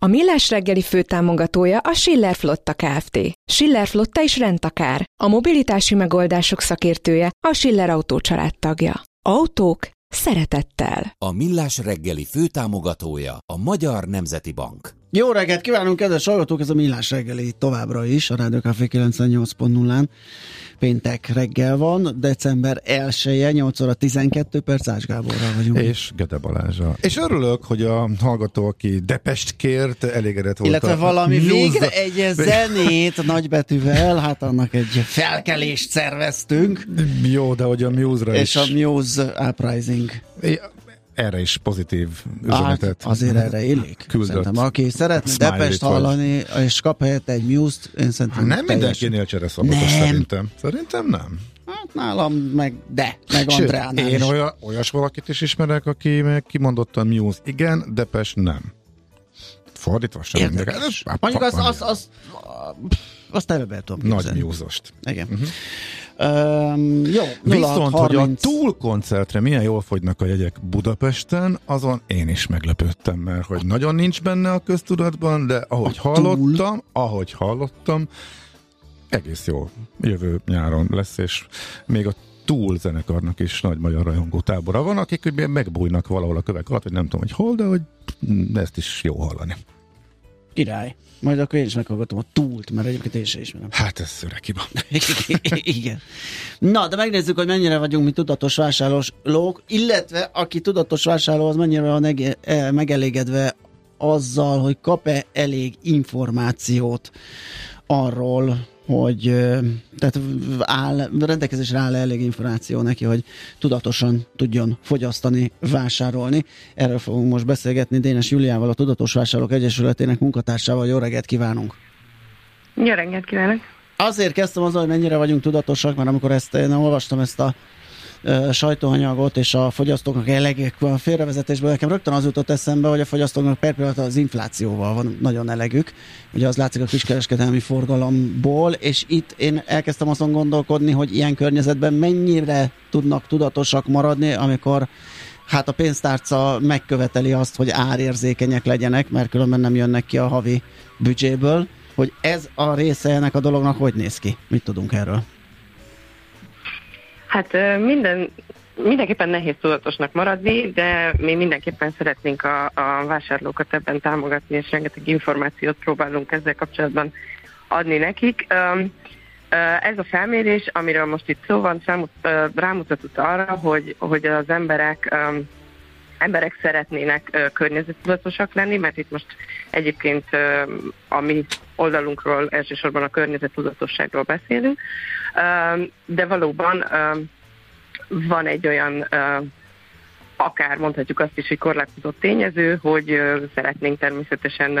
A Millás reggeli főtámogatója a Schiller Flotta Kft. Schiller Flotta is rendtakár. A mobilitási megoldások szakértője a Schiller Autó tagja. Autók szeretettel. A Millás reggeli főtámogatója a Magyar Nemzeti Bank. Jó reggelt kívánunk, kedves hallgatók! Ez a Millás reggeli továbbra is, a Rádió Café 98.0-án. Péntek reggel van, december 1-e, 8 óra 12 perc, Ács Gáborral vagyunk. És Gede Balázsa. És örülök, hogy a hallgató, aki Depest kért, elégedett volt. Illetve valami news... végre egy zenét nagybetűvel, hát annak egy felkelést szerveztünk. Jó, de hogy a Muse-ra És is. a Muse Uprising erre is pozitív üzenetet hát, azért erre illik. Küldött. Szerintem, aki szeretne Depest hallani, vagy. és kap helyette egy Muse-t, én szerintem Nem mindenkinél csere szabatos szerintem. Szerintem nem. Hát nálam meg de, meg Sőt, Andreánál én olyan, olyas valakit is ismerek, aki meg kimondottan Muse igen, Depes nem. Fordítva sem. Érdekes. Mondjuk az, az, az, az, azt ebbe tudom Nagy Muse-ost. Igen. Uh-huh. Um, jó, Viszont, 30... hogy a túl koncertre milyen jól fogynak a jegyek Budapesten, azon én is meglepődtem, mert hogy nagyon nincs benne a köztudatban, de ahogy a hallottam, túl? ahogy hallottam, egész jó jövő nyáron lesz, és még a túl zenekarnak is nagy magyar rajongó tábora van, akik megbújnak valahol a kövek alatt, hogy nem tudom, hogy hol, de hogy ezt is jó hallani. Király. Majd akkor én is meghallgatom a túlt, mert egyébként én sem ismerem. Hát ez szöreg hiba. Igen. Na, de megnézzük, hogy mennyire vagyunk mi tudatos vásárlók, illetve aki tudatos vásárló, az mennyire van e, megelégedve azzal, hogy kap-e elég információt arról, hogy tehát áll, rendelkezésre áll elég információ neki, hogy tudatosan tudjon fogyasztani, vásárolni. Erről fogunk most beszélgetni Dénes Juliával, a Tudatos Vásárlók Egyesületének munkatársával. Jó reggelt kívánunk! Jó reggelt kívánok! Azért kezdtem azzal, hogy mennyire vagyunk tudatosak, mert amikor ezt én olvastam ezt a sajtóanyagot és a fogyasztóknak elegek a félrevezetésből nekem rögtön az jutott eszembe, hogy a fogyasztóknak per pillanat az inflációval van nagyon elegük. Ugye az látszik a kiskereskedelmi forgalomból, és itt én elkezdtem azon gondolkodni, hogy ilyen környezetben mennyire tudnak tudatosak maradni, amikor hát a pénztárca megköveteli azt, hogy árérzékenyek legyenek, mert különben nem jönnek ki a havi büdzséből, hogy ez a része ennek a dolognak hogy néz ki? Mit tudunk erről? Hát minden, mindenképpen nehéz tudatosnak maradni, de mi mindenképpen szeretnénk a, a vásárlókat ebben támogatni, és rengeteg információt próbálunk ezzel kapcsolatban adni nekik. Ez a felmérés, amiről most itt szó van, rámutatott arra, hogy, hogy az emberek emberek szeretnének környezettudatosak lenni, mert itt most egyébként a mi oldalunkról elsősorban a környezettudatosságról beszélünk, de valóban van egy olyan akár mondhatjuk azt is, hogy korlátozott tényező, hogy szeretnénk természetesen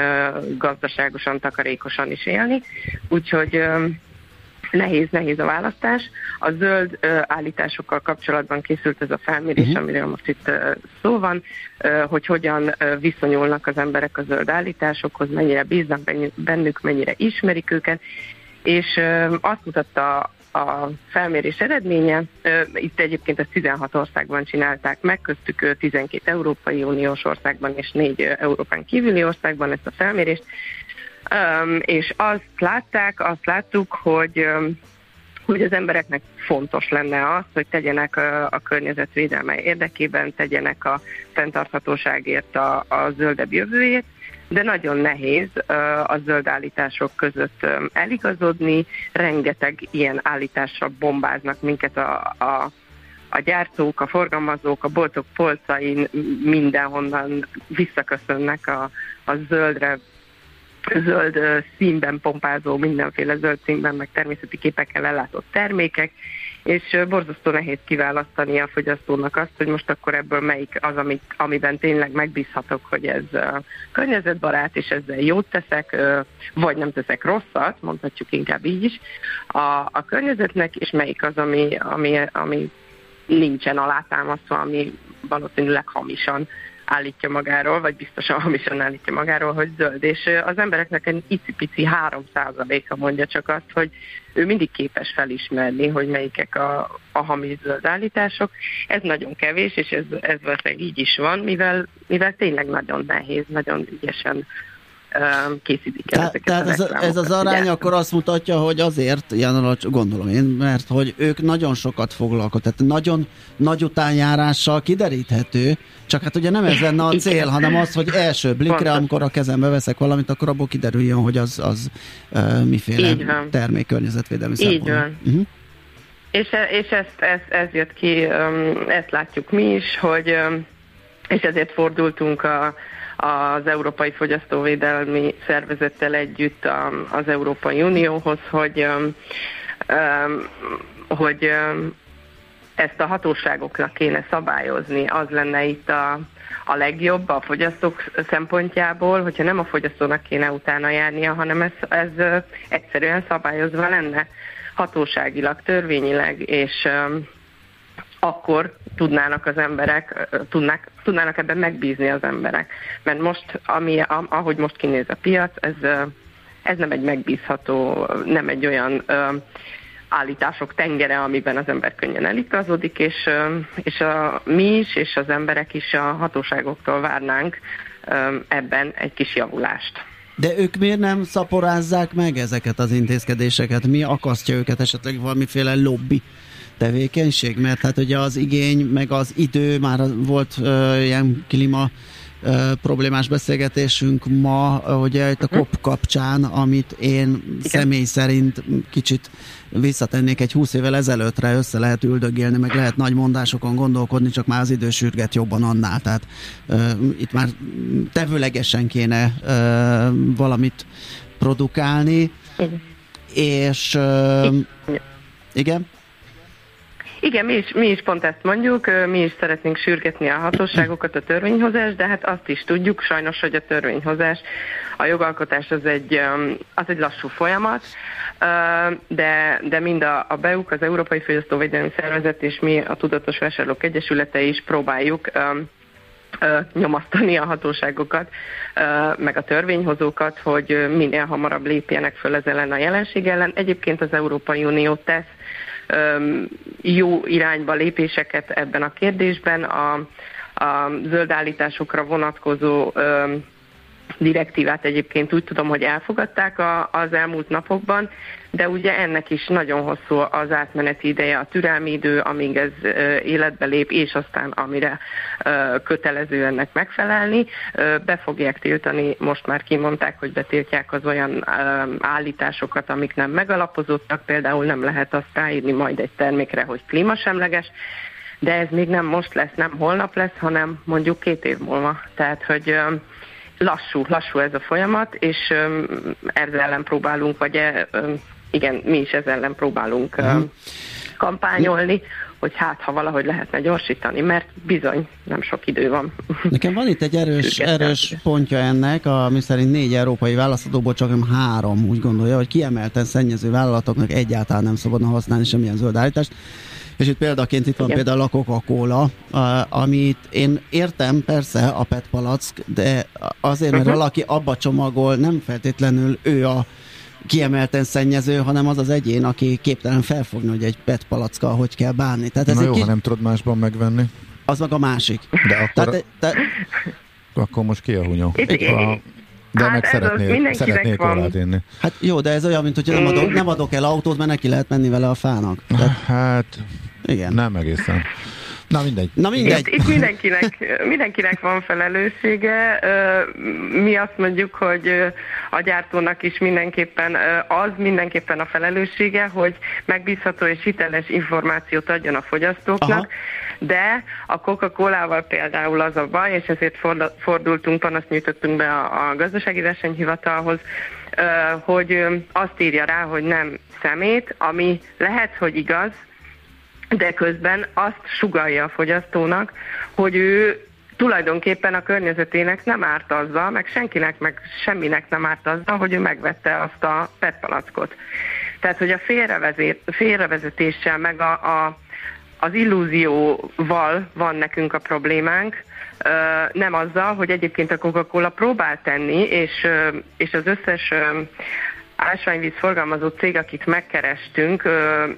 gazdaságosan, takarékosan is élni, úgyhogy nehéz, nehéz a választás. A zöld állításokkal kapcsolatban készült ez a felmérés, uh-huh. amiről most itt szó van, hogy hogyan viszonyulnak az emberek a zöld állításokhoz, mennyire bíznak bennük, mennyire ismerik őket, és azt mutatta a felmérés eredménye. Itt egyébként ezt 16 országban csinálták meg, köztük 12 Európai Uniós országban és 4 Európán kívüli országban ezt a felmérést. És azt látták, azt láttuk, hogy hogy az embereknek fontos lenne az, hogy tegyenek a, a környezetvédelme érdekében, tegyenek a fenntarthatóságért a, a zöldebb jövőjét, de nagyon nehéz a zöld állítások között eligazodni, rengeteg ilyen állításra bombáznak minket a, a a gyártók, a forgalmazók, a boltok polcain mindenhonnan visszaköszönnek a, a zöldre, zöld színben pompázó, mindenféle zöld színben, meg természeti képekkel ellátott termékek, és borzasztó nehéz kiválasztani a fogyasztónak azt, hogy most akkor ebből melyik az, amit, amiben tényleg megbízhatok, hogy ez környezetbarát, és ezzel jót teszek, vagy nem teszek rosszat, mondhatjuk inkább így is, a, a környezetnek, és melyik az, ami, ami, ami nincsen alátámasztva, ami valószínűleg hamisan állítja magáról, vagy biztosan hamisan állítja magáról, hogy zöld. És az embereknek egy icipici 3 a mondja csak azt, hogy ő mindig képes felismerni, hogy melyikek a, a hamis zöld állítások. Ez nagyon kevés, és ez, ez valószínűleg így is van, mivel, mivel tényleg nagyon nehéz, nagyon ügyesen készítik el Te, Tehát ez, ez az arány ugye? akkor azt mutatja, hogy azért, ilyen gondolom én, mert hogy ők nagyon sokat foglalkoznak, tehát nagyon nagy utánjárással kideríthető, csak hát ugye nem ez lenne a cél, hanem az, hogy első blikre, amikor a kezembe veszek valamit, akkor abból kiderüljön, hogy az, az uh, miféle termék környezetvédelmi Így van. Uh-huh. És, e, és ezt, ezt, ez jött ki, ezt látjuk mi is, hogy és ezért fordultunk a az Európai Fogyasztóvédelmi Szervezettel együtt az Európai Unióhoz, hogy, hogy ezt a hatóságoknak kéne szabályozni, az lenne itt a, a legjobb a fogyasztók szempontjából, hogyha nem a fogyasztónak kéne utána járnia, hanem ez, ez egyszerűen szabályozva lenne. Hatóságilag, törvényileg, és akkor tudnának az emberek, tudnák, tudnának ebben megbízni az emberek. Mert most, ami, ahogy most kinéz a piac, ez, ez nem egy megbízható, nem egy olyan állítások tengere, amiben az ember könnyen eligazodik, és, és a, mi is, és az emberek is a hatóságoktól várnánk ebben egy kis javulást. De ők miért nem szaporázzák meg ezeket az intézkedéseket? Mi akasztja őket esetleg valamiféle lobby tevékenység? Mert hát ugye az igény, meg az idő, már volt uh, ilyen klíma uh, problémás beszélgetésünk ma, ugye itt a COP mhm. kapcsán, amit én Igen. személy szerint kicsit visszatennék egy 20 évvel ezelőttre, össze lehet üldögélni, meg lehet nagy mondásokon gondolkodni, csak már az idő sürget jobban annál. Tehát uh, itt már tevőlegesen kéne uh, valamit produkálni. Igen. És uh, igen? Igen, mi is, mi is pont ezt mondjuk, mi is szeretnénk sürgetni a hatóságokat a törvényhozás, de hát azt is tudjuk sajnos, hogy a törvényhozás, a jogalkotás az egy, az egy lassú folyamat, de, de mind a, a BEUK, az Európai Fogyasztóvédelmi Szervezet és mi a Tudatos Vásárlók Egyesülete is próbáljuk nyomasztani a hatóságokat, meg a törvényhozókat, hogy minél hamarabb lépjenek föl ez ellen a jelenség ellen. Egyébként az Európai Unió tesz jó irányba lépéseket ebben a kérdésben. A, a zöld állításokra vonatkozó direktívát egyébként úgy tudom, hogy elfogadták a, az elmúlt napokban, de ugye ennek is nagyon hosszú az átmeneti ideje, a türelmi idő, amíg ez életbe lép, és aztán amire kötelező ennek megfelelni. Be fogják tiltani, most már kimondták, hogy betiltják az olyan állításokat, amik nem megalapozottak, például nem lehet azt ráírni majd egy termékre, hogy klímasemleges, de ez még nem most lesz, nem holnap lesz, hanem mondjuk két év múlva. Tehát, hogy lassú, lassú ez a folyamat, és ezzel ellen próbálunk, vagy igen, mi is ezzel ellen próbálunk uh-huh. kampányolni, hogy hát, ha valahogy lehetne gyorsítani, mert bizony nem sok idő van. Nekem van itt egy erős, erős pontja ennek, ami szerint négy európai választhatóból csak nem három úgy gondolja, hogy kiemelten szennyező vállalatoknak egyáltalán nem szabadna használni semmilyen zöld állítást. És itt példaként itt van Igen. például a Coca-Cola, amit én értem persze a PET palack, de azért, mert uh-huh. valaki abba csomagol, nem feltétlenül ő a kiemelten szennyező, hanem az az egyén, aki képtelen felfogni, hogy egy PET palackkal hogy kell bánni. Tehát ez Na jó, kis... ha nem tudod másban megvenni. Az meg a másik. De akkor, Tehát, te... akkor most ki a hunyó? A... De hát meg szeretnél, szeretnél kólát inni. Hát jó, de ez olyan, mint hogy nem adok, nem adok el autót, mert neki lehet menni vele a fának. Tehát... Hát, igen. nem egészen. Na mindegy. Na mindegy. Itt, itt mindenkinek, mindenkinek van felelőssége. Mi azt mondjuk, hogy a gyártónak is mindenképpen az mindenképpen a felelőssége, hogy megbízható és hiteles információt adjon a fogyasztóknak, Aha. de a Coca-Colával például az a baj, és ezért fordultunk, panaszt nyújtottunk be a, a gazdasági versenyhivatalhoz, hogy azt írja rá, hogy nem szemét, ami lehet, hogy igaz, de közben azt sugalja a fogyasztónak, hogy ő tulajdonképpen a környezetének nem árt azzal, meg senkinek, meg semminek nem árt azzal, hogy ő megvette azt a PET palackot. Tehát, hogy a félrevezetéssel, meg a, a, az illúzióval van nekünk a problémánk, nem azzal, hogy egyébként a Coca-Cola próbál tenni, és, és az összes ásványvíz forgalmazó cég, akit megkerestünk,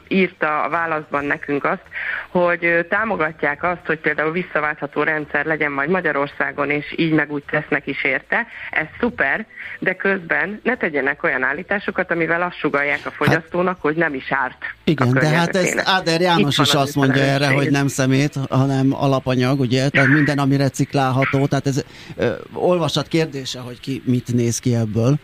írta a válaszban nekünk azt, hogy támogatják azt, hogy például visszaváltható rendszer legyen majd Magyarországon, és így meg úgy tesznek is érte. Ez szuper, de közben ne tegyenek olyan állításokat, amivel azt sugalják a fogyasztónak, hát, hogy nem is árt. Igen, de hát ez Áder János is azt mondja erre, hogy nem szemét, hanem alapanyag, ugye, tehát minden, ami reciklálható, tehát ez ö, olvasat kérdése, hogy ki mit néz ki ebből.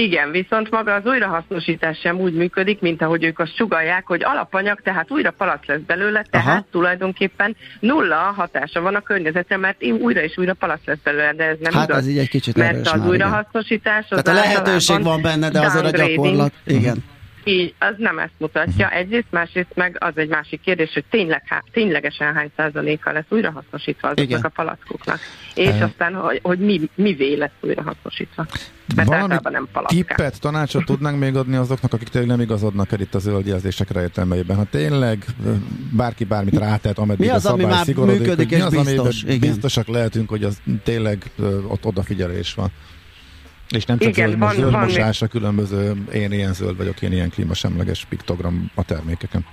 Igen, viszont maga az újrahasznosítás sem úgy működik, mint ahogy ők azt sugalják, hogy alapanyag, tehát újra palac lesz belőle, tehát Aha. tulajdonképpen nulla hatása van a környezetre, mert újra és újra palac lesz belőle, de ez nem hát igaz. ez így egy kicsit Mert az már, újrahasznosítás... Az tehát a lehetőség van benne, de azért a gyakorlat... Igen. Így, az nem ezt mutatja. Egyrészt, másrészt meg az egy másik kérdés, hogy tényleg, ténylegesen hány százaléka lesz újrahasznosítva azoknak Igen. a palackoknak. És e... aztán, hogy, hogy mi, mivé lesz újrahasznosítva. Mert Valami nem tippet, tanácsot tudnánk még adni azoknak, akik tényleg nem igazodnak el itt a zöld jelzésekre értelmeiben. Ha tényleg bárki bármit rátett, ameddig mi az, a szabály ami már szigorodik, működik, mi az, biztos, ami biztosak lehetünk, hogy az tényleg ott odafigyelés van. És nem csak Igen, zöld, van, zöld van mosás, a különböző én ilyen zöld vagyok, én ilyen klímasemleges piktogram a termékeken.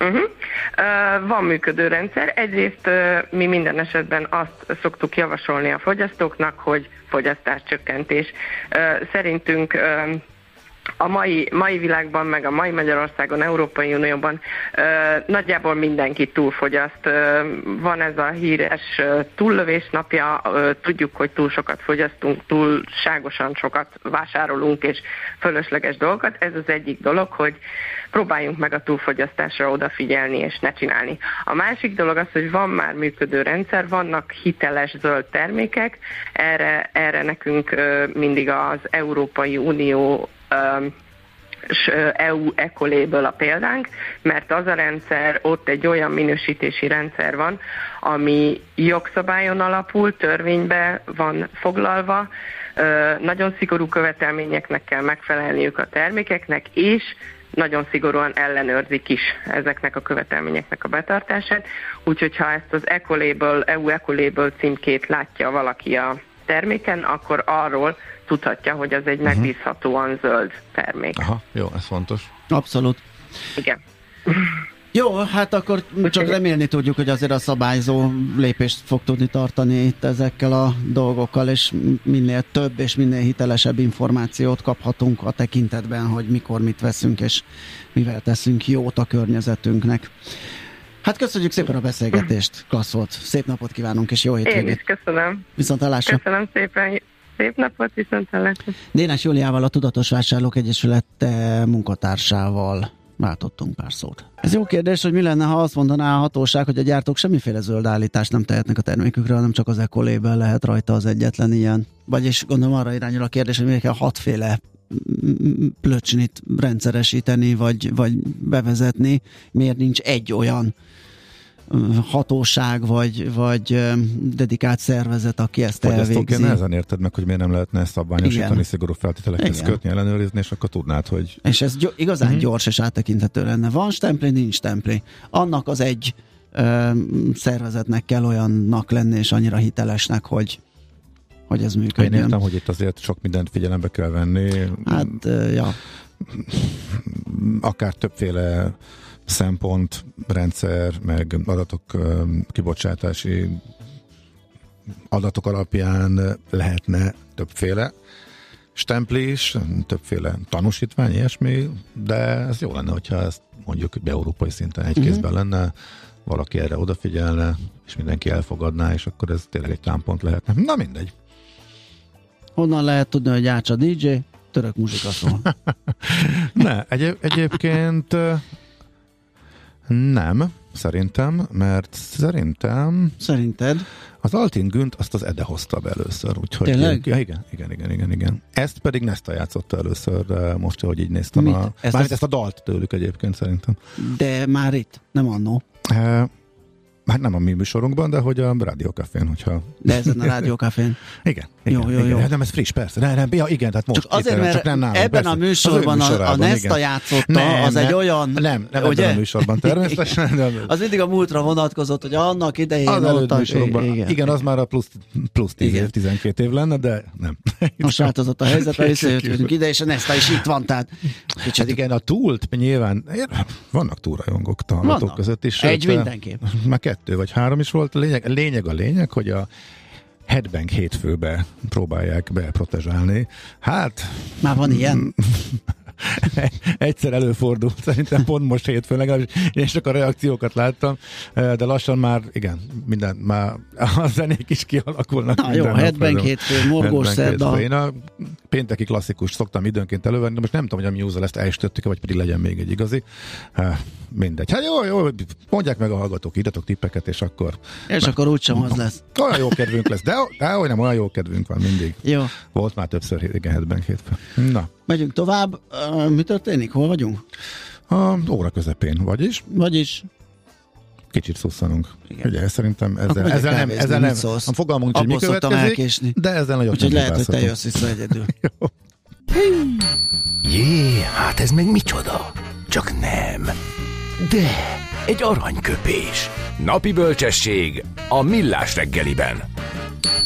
Uh-huh. Uh, van működő rendszer. Egyrészt uh, mi minden esetben azt szoktuk javasolni a fogyasztóknak, hogy fogyasztáscsökkentés. Uh, szerintünk uh, a mai, mai világban, meg a mai Magyarországon, Európai Unióban ö, nagyjából mindenki túlfogyaszt. Ö, van ez a híres túllövés napja, ö, tudjuk, hogy túl sokat fogyasztunk, túlságosan sokat vásárolunk, és fölösleges dolgokat. Ez az egyik dolog, hogy próbáljunk meg a túlfogyasztásra odafigyelni, és ne csinálni. A másik dolog az, hogy van már működő rendszer, vannak hiteles zöld termékek, erre, erre nekünk mindig az Európai Unió EU ecolabel a példánk, mert az a rendszer, ott egy olyan minősítési rendszer van, ami jogszabályon alapul, törvénybe van foglalva, nagyon szigorú követelményeknek kell megfelelniük a termékeknek, és nagyon szigorúan ellenőrzik is ezeknek a követelményeknek a betartását. Úgyhogy ha ezt az Ecolabel, EU Ecolabel címkét látja valaki a terméken, akkor arról tudhatja, hogy az egy uh-huh. megbízhatóan zöld termék. Aha, jó, ez fontos. Abszolút. Igen. Jó, hát akkor csak remélni tudjuk, hogy azért a szabályzó lépést fog tudni tartani itt ezekkel a dolgokkal, és minél több és minél hitelesebb információt kaphatunk a tekintetben, hogy mikor mit veszünk, és mivel teszünk jót a környezetünknek. Hát köszönjük szépen a beszélgetést, klassz volt. Szép napot kívánunk, és jó hétvégét. Én is köszönöm. Viszont hallásra. Köszönöm szépen. Szép napot, viszont hallásra. Dénes Júliával, a Tudatos Vásárlók Egyesület munkatársával váltottunk pár szót. Ez jó kérdés, hogy mi lenne, ha azt mondaná a hatóság, hogy a gyártók semmiféle zöld állítást nem tehetnek a termékükre, hanem csak az ekolében lehet rajta az egyetlen ilyen. Vagyis gondolom arra irányul a kérdés, hogy miért kell hatféle plöcsnit rendszeresíteni, vagy, vagy bevezetni, miért nincs egy olyan hatóság, vagy, vagy dedikált szervezet, aki ezt hogy elvégzi. Ezt nehezen érted meg, hogy miért nem lehetne ezt szabványosítani, Igen. szigorú feltételekhez kötni, ellenőrizni, és akkor tudnád, hogy... És ez gy- igazán uh-huh. gyors és áttekinthető lenne. Van stempli, nincs stempli. Annak az egy ö, szervezetnek kell olyannak lenni, és annyira hitelesnek, hogy hogy ez működjön. Én értem, hogy itt azért sok mindent figyelembe kell venni. Hát, ja. Akár többféle szempont, rendszer, meg adatok kibocsátási adatok alapján lehetne többféle stemplés, többféle tanúsítvány, ilyesmi, de ez jó lenne, hogyha ezt mondjuk európai szinten egy uh-huh. kézben lenne, valaki erre odafigyelne, és mindenki elfogadná, és akkor ez tényleg egy támpont lehetne. Na mindegy. Honnan lehet tudni, hogy Ács a DJ? Török muzsika szól. ne, egy, egyébként nem. szerintem, mert szerintem Szerinted? az Altin Günt azt az Ede hozta be először, úgyhogy... Tényleg? Ja, igen, igen, igen, igen, igen. Ezt pedig Nesta játszotta először, most, hogy így néztem Mit? a... Ezt, az- ezt a dalt tőlük egyébként szerintem. De már itt, nem annó. E, hát nem a mi műsorunkban, de hogy a rádiókafén, hogyha... De ezen a rádiókafén. Igen, igen, Jó, jó, igen. jó. Hát Nem, ez friss, persze. Nem, nem, ja, igen, tehát most Csak azért, mert csak nem nálunk, ebben persze. a műsorban Az a, a Nesta játszotta, Nem, az nem, egy olyan... Nem, nem ugye? ebben a műsorban természetesen. De Az mindig a múltra vonatkozott, hogy annak idején az előtt a- műsorokban. igen. Igen. az már a plusz, plusz 10 Igen. év, 12 év lenne, de nem. Most változott a helyzet, mert visszajöttünk ide, és a Nesta is itt van, tehát Hát igen, a túlt nyilván, vannak hallgatók Vannak. között is. Egy mindenképp. Már kettő vagy három is volt. A lényeg, a lényeg a lényeg, hogy a Headbang hétfőbe próbálják beprotezsálni. Hát, már van ilyen. egyszer előfordult, szerintem pont most hétfőn legalábbis, én csak a reakciókat láttam, eh, de lassan már, igen, minden, már a zenék is kialakulnak. Na jó, minden nap, headbang ez a- hétfő, morgós szerda. Én a pénteki klasszikus szoktam időnként elővenni, de most nem tudom, hogy a Muse ezt elsütöttük vagy pedig legyen még egy igazi. Hát, mindegy. Hát jó, jó, mondják meg a hallgatók, írjatok tippeket, és akkor És akkor úgysem az lesz. olyan jó kedvünk lesz. De, de hogy nem, olyan jó kedvünk van mindig. Jó, Volt már többször, igen, Headbang hétfő. Na, megyünk tovább. Mi történik? Hol vagyunk? a óra közepén, vagyis Vagyis kicsit szusszanunk. Igen. Ugye, szerintem ezzel, ezzel nem, ezzel nem, a fogalmunk, hogy mi következik, elkésni. de ezzel nagyot Úgyhogy nem lehet, hogy te jössz vissza egyedül. Jé, hát ez meg micsoda? Csak nem. De, egy aranyköpés. Napi bölcsesség a millás reggeliben.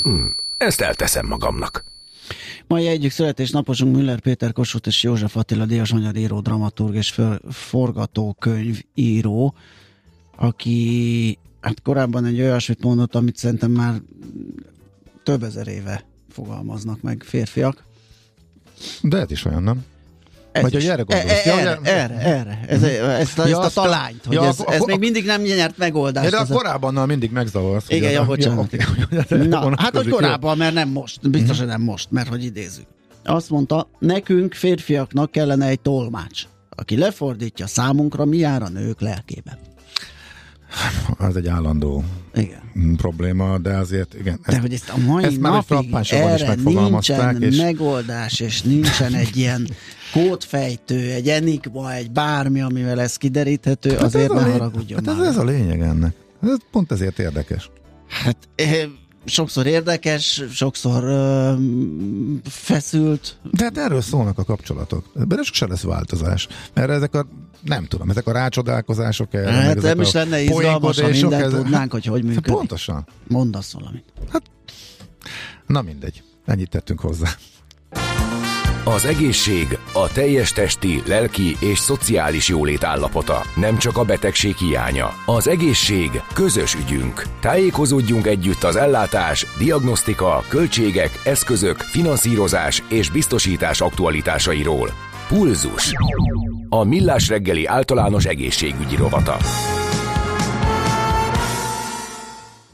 Hm, ezt elteszem magamnak. Mai egyik születésnaposunk Müller Péter Kossuth és József Attila Díjas magyar író, dramaturg és forgatókönyv író, aki hát korábban egy olyasmit mondott, amit szerintem már több ezer éve fogalmaznak meg férfiak. De ez is olyan, nem? Ez Vagy is. hogy erre gondolsz? E, Ja, erre, ja. erre, erre. Ez, ezt, a, Ja, ezt a talányt, hogy ja, ez, ez még mindig nem nyert megoldást. De a korábbannal mindig megzavarsz. Igen, ja, bocsánat. hogy ez Na, hát hogy korábban, mert nem most. Biztos, hogy nem most, mert hogy idézzük. Azt mondta, nekünk férfiaknak kellene egy tolmács, aki lefordítja számunkra, mi jár a nők lelkében. Az egy állandó Igen. probléma, de azért igen. De hogy ezt a mai ezt már napig is erre megfogalmazták, nincsen és- megoldás, és nincsen egy ilyen kódfejtő, egy enigma, egy bármi, amivel ez kideríthető, Hát azért ez ne haragudjon hát ez, ez a lényeg ennek. Ez pont ezért érdekes. Hát eh, sokszor érdekes, sokszor ö, feszült, De hát erről szólnak a kapcsolatok. Ebben sose lesz változás. Erre ezek a, nem tudom, ezek a rácsodálkozások erre. Hát nem is lenne izgalmas, ha mindent ez- tudnánk, hogy hogy Hát működik. Pontosan. Mondasz valamit. Na mindegy. Ennyit tettünk hozzá. Az egészség a teljes testi, lelki és szociális jólét állapota, nem csak a betegség hiánya. Az egészség közös ügyünk. Tájékozódjunk együtt az ellátás, diagnosztika, költségek, eszközök, finanszírozás és biztosítás aktualitásairól. Pulzus. A Millás reggeli általános egészségügyi rovata.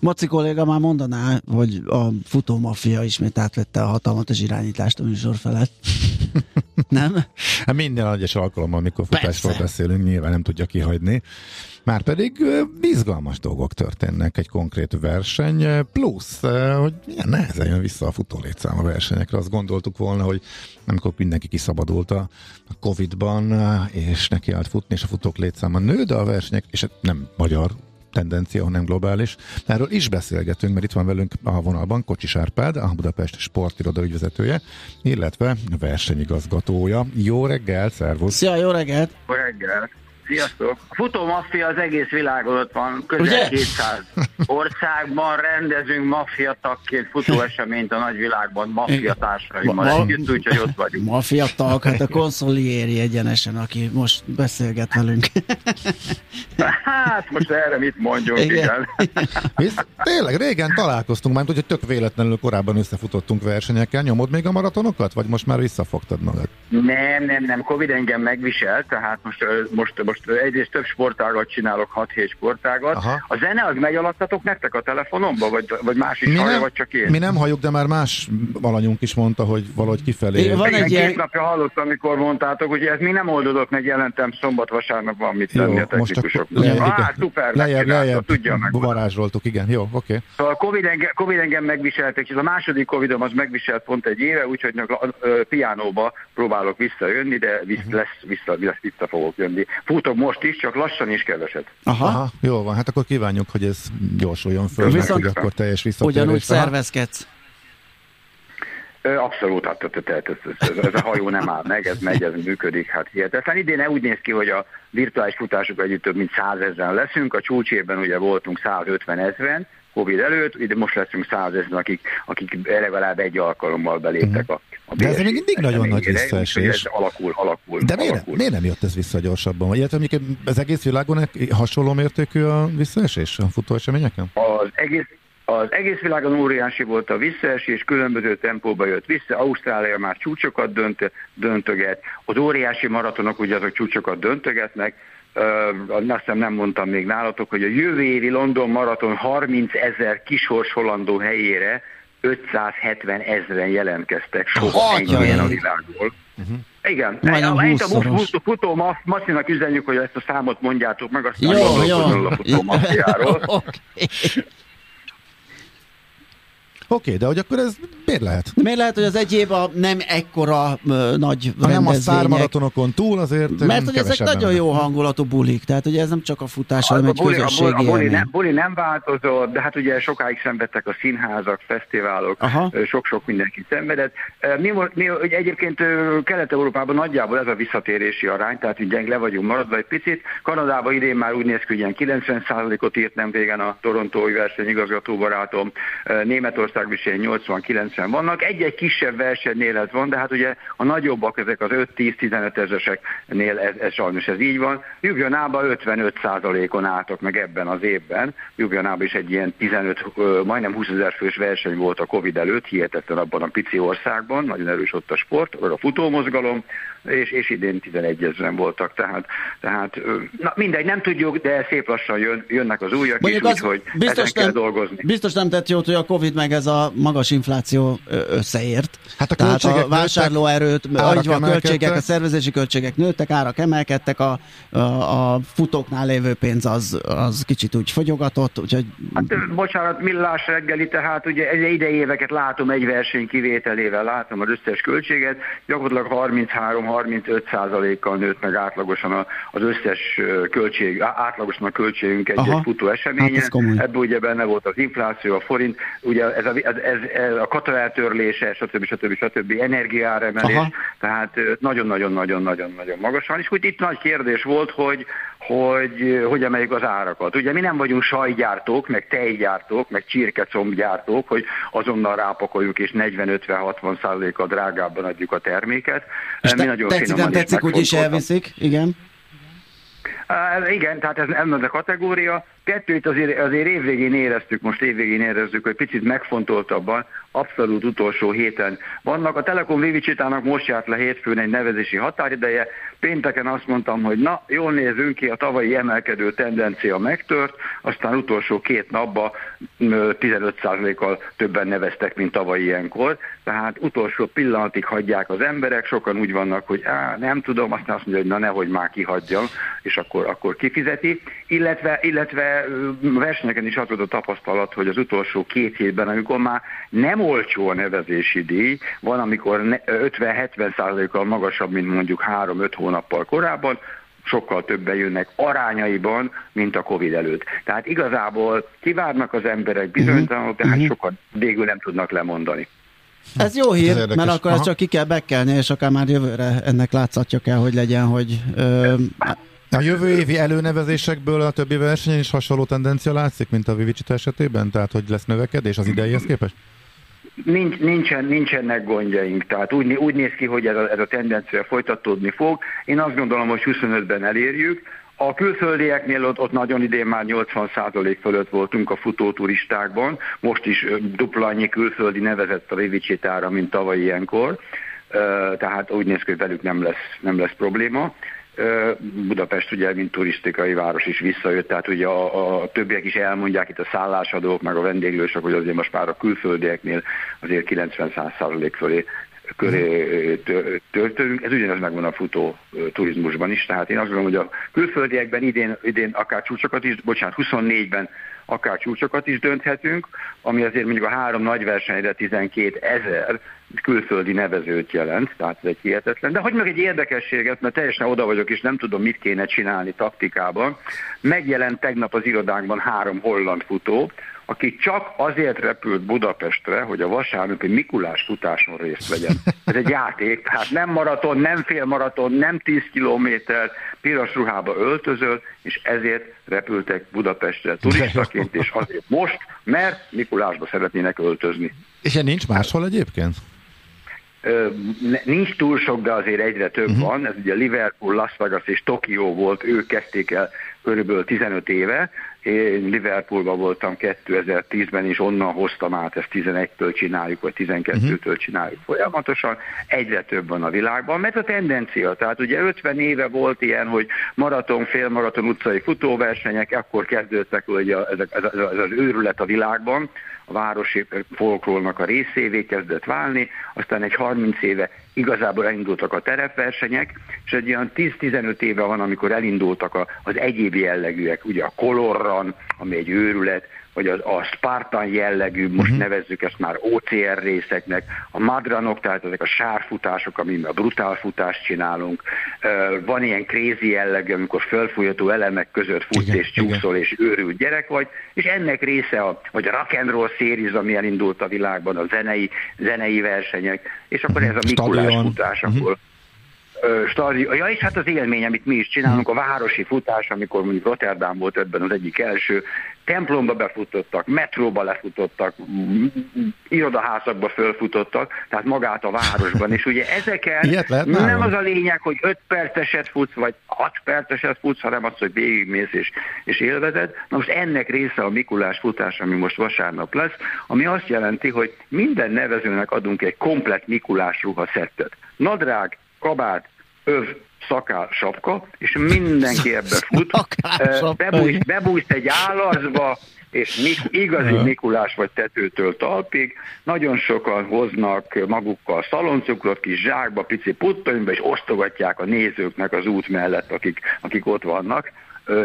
Maci kolléga már mondaná, hogy a futómafia ismét átvette a hatalmat és irányítást a műsor felett. Nem? Hát minden egyes alkalommal, amikor futásról Persze. beszélünk, nyilván nem tudja kihagyni. Márpedig izgalmas dolgok történnek egy konkrét verseny, plusz, hogy milyen nehezen jön vissza a futólétszám a versenyekre. Azt gondoltuk volna, hogy amikor mindenki kiszabadult a Covid-ban, és neki állt futni, és a futók létszáma nő, de a versenyek, és hát nem magyar tendencia, hanem globális. Erről is beszélgetünk, mert itt van velünk a vonalban Kocsis Árpád, a Budapest sportiroda ügyvezetője, illetve versenyigazgatója. Jó reggel, szervusz! Szia, jó reggelt! Jó reggel. Sziasztok! A futómaffia az egész világon ott van, közel Ugye? 200 országban rendezünk maffia tagként futóeseményt a nagyvilágban maffia társaimmal Ma- együtt, úgyhogy ott vagyunk. Ma fiatal, hát a konszoliéri egyenesen, aki most beszélget velünk. Hát most erre mit mondjunk, Igen. igen. Visz, tényleg régen találkoztunk, már hogy tök véletlenül korábban összefutottunk versenyekkel. Nyomod még a maratonokat, vagy most már visszafogtad magad? Nem, nem, nem, Covid engem megvisel, tehát most, most, most egyrészt több sportágat csinálok, 6-7 sportágat. Aha. A zene az megy alattatok nektek a telefonomba, vagy, vagy más is hallja, vagy csak én? mi nem halljuk, de már más alanyunk is mondta, hogy valahogy kifelé. Igen, van egy két ilyen- napja hallottam, amikor mondtátok, hogy ez mi nem oldódott meg, jelentem szombat, vasárnap van mit tenni a technikusoknak. le, igen. Ah, szuper, lejjebb, lejjebb tudja meg. varázsoltuk, igen, jó, oké. Okay. Szóval a Covid engem, Covid engem megviseltek, és a második Covidom az megviselt pont egy éve, úgyhogy a, a, a piánóba próbálok visszajönni, de visz, uh-huh. lesz, vissza, vissza, vissza fogok jönni. Futok most is, csak lassan is keveset. Aha. Aha, jó van, hát akkor kívánjuk, hogy ez gyorsuljon föl, meg, hogy akkor teljes visszatérés. Ugyanúgy szervezkedsz. Abszolút, hát tehát ez, ez, ez a hajó nem áll meg, ez megy, ez működik, hát hihetetlen. Idén úgy néz ki, hogy a virtuális futások együtt több mint 100 ezeren leszünk, a csúcsében ugye voltunk 150 ezeren, Covid előtt, ide most leszünk 100 ezeren, akik, akik legalább egy alkalommal beléptek a, a De ez még mindig nagyon nagy visszaesés. Ez alakul, alakul. De miért, alakul. miért nem jött ez vissza gyorsabban? Illetve az egész világon hasonló mértékű a visszaesés a futóeseményeken? Az egész, az egész világon óriási volt a visszaesés, különböző tempóba jött vissza, Ausztrália már csúcsokat dönt, döntöget, az óriási maratonok ugye azok csúcsokat döntögetnek, azt hiszem nem mondtam még nálatok, hogy a jövő évi London maraton 30 ezer kisorsolandó helyére 570 ezeren jelentkeztek, soha ennyien a világból. Uh-huh. Igen, Majdnem a, a futó, masszinak üzenjük, hogy ezt a számot mondjátok meg, aztán jó, jó. a futó massziáról. okay. Oké, okay, de hogy akkor ez miért lehet? Miért lehet, hogy az egy év a nem ekkora ö, nagy ha nem a szármaratonokon túl azért Mert hogy ezek nagyon jó hangulatú bulik, tehát ugye ez nem csak a futás, hanem egy buli, közösségi a, buli, a buli, nem, buli nem változott, de hát ugye sokáig szenvedtek a színházak, fesztiválok, Aha. sok-sok mindenki szenvedett. Mi, mi ugye egyébként Kelet-Európában nagyjából ez a visszatérési arány, tehát így gyeng le vagyunk maradva egy picit. Kanadában idén már úgy néz ki, hogy ilyen 90%-ot írt nem régen a torontói versenyigazgató barátom. Németország Magyarországban is 80-90 vannak, egy-egy kisebb versenynél ez van, de hát ugye a nagyobbak, ezek az 5-10-15 ezeseknél ez, ez sajnos ez így van. Ljubljanában 55%-on álltak meg ebben az évben. Ljubljanában is egy ilyen 15, majdnem 20 ezer fős verseny volt a Covid előtt, hihetetlen abban a pici országban, nagyon erős ott a sport, a futómozgalom, és, és idén 11 ezeren voltak, tehát, tehát na mindegy, nem tudjuk, de szép lassan jön, jönnek az újak Mondjuk is, úgyhogy biztos nem, kell dolgozni. Biztos nem tett jót, hogy a Covid meg ez a magas infláció összeért. Hát a tehát a vásárlóerőt, így van, a költségek, a szervezési költségek nőttek, árak emelkedtek, a, a, a futóknál lévő pénz az, az kicsit úgy fogyogatott, úgyhogy... Hát, bocsánat, millás reggeli, tehát ugye egy idei éveket látom egy verseny kivételével, látom az összes költséget, gyakorlatilag 33 35%-kal nőtt meg átlagosan az összes költség, átlagosan a költségünk egy, egy futó eseményen. Hát Ebből ugye benne volt az infláció, a forint, ugye ez a, ez, ez, a kata eltörlése, stb. stb. stb. energiáremelés, tehát nagyon-nagyon-nagyon-nagyon-nagyon magasan. És úgy itt nagy kérdés volt, hogy hogy hogy emeljük az árakat. Ugye mi nem vagyunk sajgyártók, meg tejgyártók, meg csirkecombgyártók, hogy azonnal rápakoljuk és 40-50-60 százalékkal drágábban adjuk a terméket. És mi te, nagyon tetszik, nem tetszik, úgy is elviszik, igen. Uh, igen, tehát ez nem az a kategória. Kettőt azért, azért évvégén éreztük, most évvégén érezzük, hogy picit megfontoltabban, abszolút utolsó héten vannak. A Telekom Vivicsitának most járt le hétfőn egy nevezési határideje. Pénteken azt mondtam, hogy na, jól nézünk ki, a tavalyi emelkedő tendencia megtört, aztán utolsó két napban 15%-kal többen neveztek, mint tavaly ilyenkor. Tehát utolsó pillanatig hagyják az emberek, sokan úgy vannak, hogy á, nem tudom, aztán azt mondja, hogy na nehogy már kihagyjam, és akkor, akkor kifizeti. Illetve, illetve versenyeken is az volt a tapasztalat, hogy az utolsó két hétben, amikor már nem olcsó a nevezési díj, van, amikor 50-70 százalékkal magasabb, mint mondjuk 3-5 hónappal korábban, sokkal többen jönnek arányaiban, mint a Covid előtt. Tehát igazából kivárnak az emberek bizonytalanok, tehát uh-huh. sokan végül nem tudnak lemondani. Ez jó hír, Ez mert akkor ezt csak ki kell bekelni, és akár már jövőre ennek látszatja kell, hogy legyen, hogy ö, a jövő évi előnevezésekből a többi versenyen is hasonló tendencia látszik, mint a Vivicita esetében? Tehát, hogy lesz növekedés az idejéhez képest? Nincs, nincsen, nincsenek gondjaink, tehát úgy, úgy néz ki, hogy ez a, ez a tendencia folytatódni fog. Én azt gondolom, hogy 25-ben elérjük. A külföldieknél ott, ott nagyon idén már 80% fölött voltunk a futóturistákban, most is dupla annyi külföldi nevezett a Vivicitára, mint tavaly ilyenkor, tehát úgy néz ki, hogy velük nem lesz, nem lesz probléma. Budapest ugye, mint turisztikai város is visszajött, tehát ugye a, a többiek is elmondják itt a szállásadók, meg a vendéglősök, hogy azért most már a külföldieknél azért 90-100 százalék fölé köré töltünk. Ez ugyanez megvan a futó turizmusban is. Tehát én azt gondolom, hogy a külföldiekben idén, idén akár csúcsokat is, bocsánat, 24-ben akár csúcsokat is dönthetünk, ami azért mondjuk a három nagy versenyre 12 ezer külföldi nevezőt jelent, tehát ez egy hihetetlen. De hogy meg egy érdekességet, mert teljesen oda vagyok, és nem tudom, mit kéne csinálni taktikában. Megjelent tegnap az irodánkban három holland futó, aki csak azért repült Budapestre, hogy a vasárnapi Mikulás futáson részt vegyen. Ez egy játék, tehát nem maraton, nem félmaraton, nem 10 kilométer, piros ruhába öltözöl, és ezért repültek Budapestre turistaként, és azért most, mert Mikulásba szeretnének öltözni. És nincs máshol egyébként? Nincs túl sok, de azért egyre több uh-huh. van. Ez ugye Liverpool, Las Vegas és Tokió volt, ők kezdték el körülbelül 15 éve. Én Liverpoolban voltam 2010-ben, és onnan hoztam át, ezt 11-től csináljuk, vagy 12-től uh-huh. csináljuk folyamatosan. Egyre több van a világban, mert a tendencia, tehát ugye 50 éve volt ilyen, hogy maraton, félmaraton, utcai futóversenyek, akkor kezdődtek hogy ez, ez, ez, ez az őrület a világban, a városi folklórnak a részévé kezdett válni, aztán egy 30 éve igazából elindultak a terepversenyek, és egy olyan 10-15 éve van, amikor elindultak az egyéb jellegűek, ugye a kolorran, ami egy őrület, vagy a, a Spartan jellegű, most uh-huh. nevezzük ezt már OCR részeknek, a madranok, tehát ezek a sárfutások, amiben a brutál futást csinálunk, uh, van ilyen crazy jellegű, amikor fölfújható elemek között futsz igen, és csúszol és őrült gyerek vagy, és ennek része a, vagy a rock and roll series, ami elindult a világban, a zenei, zenei versenyek, és akkor uh-huh. ez a Mikulás futás, uh-huh. Stadion. Ja, és hát az élmény, amit mi is csinálunk, a városi futás, amikor mondjuk Rotterdam volt ebben az egyik első, templomba befutottak, metróba lefutottak, irodaházakba fölfutottak, tehát magát a városban, és ugye ezeken nem az a lényeg, hogy 5 perceset futsz, vagy 6 perceset futsz, hanem az, hogy végigmész és, és élvezed. Na most ennek része a Mikulás futás, ami most vasárnap lesz, ami azt jelenti, hogy minden nevezőnek adunk egy komplet Mikulás ruha szettet. Nadrág, kabát, öv, szakál, sapka, és mindenki ebbe fut. Bebújsz, bebújsz egy állatba, és Mik, igazi Mikulás vagy tetőtől talpig. Nagyon sokan hoznak magukkal szaloncukrot, kis zsákba, pici puttonyba, és osztogatják a nézőknek az út mellett, akik, akik ott vannak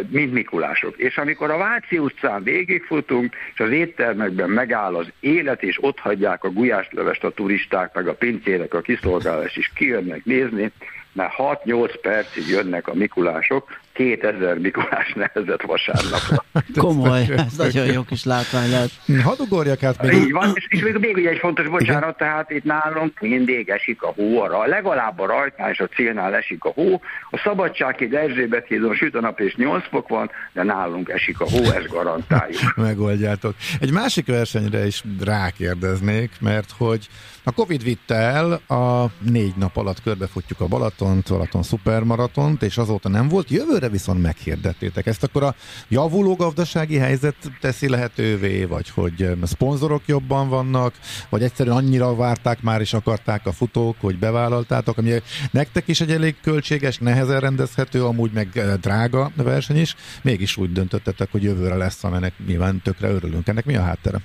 mint Mikulások. És amikor a Váci utcán végigfutunk, és az éttermekben megáll az élet, és ott hagyják a gulyáslövest a turisták, meg a pincérek, a kiszolgálás is kijönnek nézni, mert 6-8 percig jönnek a Mikulások, 2000 Mikulás nehezett vasárnapra. Komoly, ez nagyon jó kis látvány lehet. Hadd ugorjak át még. Így van, és, és még, még egy fontos, bocsánat, Igen? tehát itt nálunk mindig esik a hó, a, legalább a rajtnál és a célnál esik a hó. A Szabadsághíd Erzsébet hídon süt a nap és 8 fok van, de nálunk esik a hó, ezt garantáljuk. Megoldjátok. Egy másik versenyre is rákérdeznék, mert hogy a Covid vitte el, a négy nap alatt körbefutjuk a Balatont, Balaton szupermaratont, és azóta nem volt. Jövőre viszont meghirdettétek ezt, akkor a javuló gazdasági helyzet teszi lehetővé, vagy hogy a szponzorok jobban vannak, vagy egyszerűen annyira várták már és akarták a futók, hogy bevállaltátok, ami nektek is egy elég költséges, nehezen rendezhető, amúgy meg drága verseny is, mégis úgy döntöttetek, hogy jövőre lesz, aminek nyilván tökre örülünk. Ennek mi a háttere?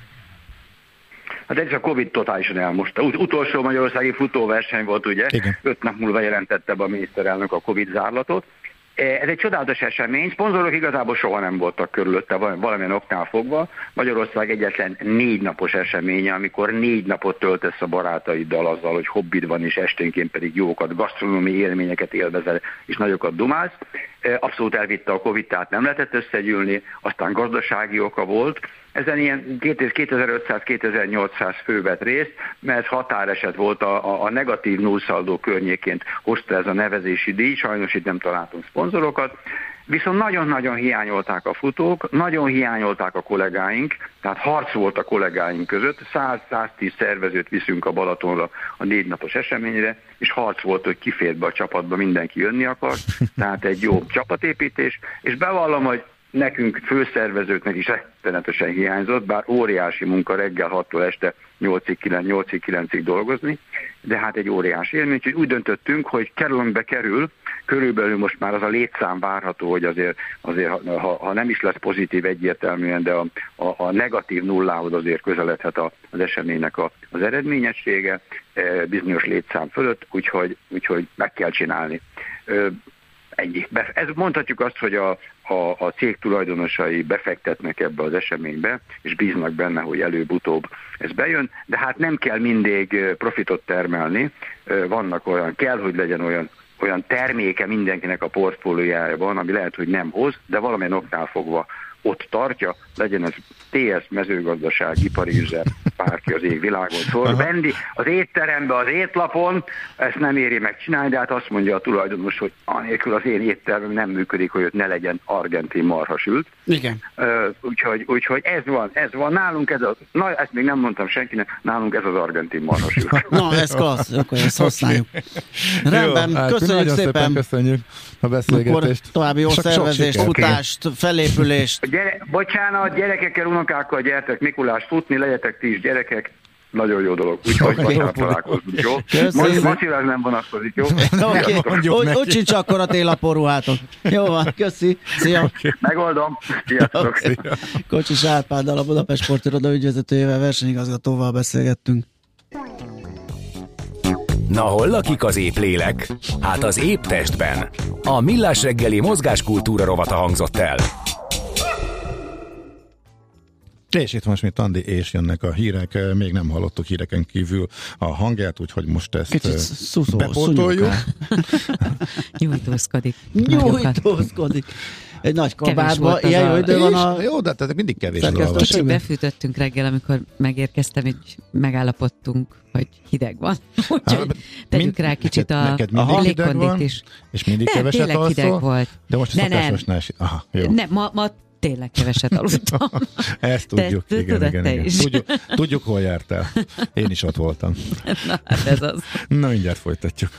Hát ez a Covid totálisan elmosta. Ut- utolsó magyarországi futóverseny volt, ugye? Igen. Öt nap múlva jelentette be a miniszterelnök a Covid zárlatot. E, ez egy csodálatos esemény, szponzorok igazából soha nem voltak körülötte valamilyen oknál fogva. Magyarország egyetlen négy napos eseménye, amikor négy napot töltesz a barátaiddal azzal, hogy hobbid van, és esténként pedig jókat, gasztronómiai élményeket élvezel, és nagyokat dumálsz. Abszolút elvitte a Covid, tehát nem lehetett összegyűlni, aztán gazdasági oka volt, ezen ilyen 2500-2800 fő vett részt, mert határeset volt a, a, a negatív nullszaldó környéként hozta ez a nevezési díj, sajnos itt nem találtunk szponzorokat, Viszont nagyon-nagyon hiányolták a futók, nagyon hiányolták a kollégáink, tehát harc volt a kollégáink között, 100-110 szervezőt viszünk a Balatonra a négy napos eseményre, és harc volt, hogy kifért be a csapatba, mindenki jönni akar, tehát egy jó csapatépítés, és bevallom, hogy nekünk főszervezőknek is rettenetesen hiányzott, bár óriási munka reggel 6-tól este 8-9-ig dolgozni, de hát egy óriási élmény, úgyhogy úgy döntöttünk, hogy kerülünkbe kerül, körülbelül most már az a létszám várható, hogy azért, azért ha, ha nem is lesz pozitív egyértelműen, de a, a, a negatív nullához azért közeledhet az eseménynek a, az eredményessége e, bizonyos létszám fölött, úgyhogy, úgyhogy meg kell csinálni. Ennyi. Ez mondhatjuk azt, hogy a, a, a cég tulajdonosai befektetnek ebbe az eseménybe, és bíznak benne, hogy előbb-utóbb ez bejön, de hát nem kell mindig profitot termelni, vannak olyan, kell, hogy legyen olyan olyan terméke mindenkinek a portfóliójában, ami lehet, hogy nem hoz, de valamilyen oknál fogva ott tartja, legyen ez TS, mezőgazdaság, ipari üzem, bárki az égvilágon. Szóval venni az étterembe, az étlapon, ezt nem éri meg csinálni, de hát azt mondja a tulajdonos, hogy anélkül az én éttermem nem működik, hogy ott ne legyen argentin marhasült. Igen. Úgyhogy, úgyhogy ez van, ez van. Nálunk ez az, na ezt még nem mondtam senkinek, nálunk ez az argentin marhasült. na, ez klassz, akkor ezt használjuk. Rendben, Jó, hát köszönjük szépen. szépen. Köszönjük a beszélgetést. Akkor további jó szervezést, futást, felépülést. Gyere, bocsánat, gyerekekkel, unokákkal gyertek Mikulás futni, legyetek ti is gyerekek, nagyon jó dolog. Úgyhogy okay, vasárnap találkozunk, jó? Most macirás nem vonatkozik, jó? Oké, okay. úgy sincs akkor a télaporuhátok. Jó van, köszi. Szia. Okay. Megoldom. Sziasztok. Okay. Kocsis Árpáddal, a Budapest Sportiroda ügyvezetőjével, versenyigazgatóval beszélgettünk. Na hol lakik az épp lélek? Hát az épp testben. A Millás reggeli mozgáskultúra rovata hangzott el. És itt most mit Andi, és jönnek a hírek, még nem hallottuk híreken kívül a hangját, úgyhogy most ezt Kicsit szuszó, bepótoljuk. Nyújtózkodik. Nyújtózkodik. Egy nagy kabátba, ilyen jó idő van a... Jó, de tehát mindig kevés Kicsit befűtöttünk reggel, amikor megérkeztem, hogy megállapodtunk, hogy hideg van. Úgyhogy hát, tegyük rá kicsit a, neked a légkondit is. És mindig nem, keveset tényleg hideg volt. De most ne, nem. Ne, Aha, jó. Nem, ma, ma tényleg keveset aludtam. Ezt tudjuk, Te, igen, igen, igen. Tudjuk, tudjuk, hol jártál. Én is ott voltam. Na, hát ez az. Na, mindjárt folytatjuk.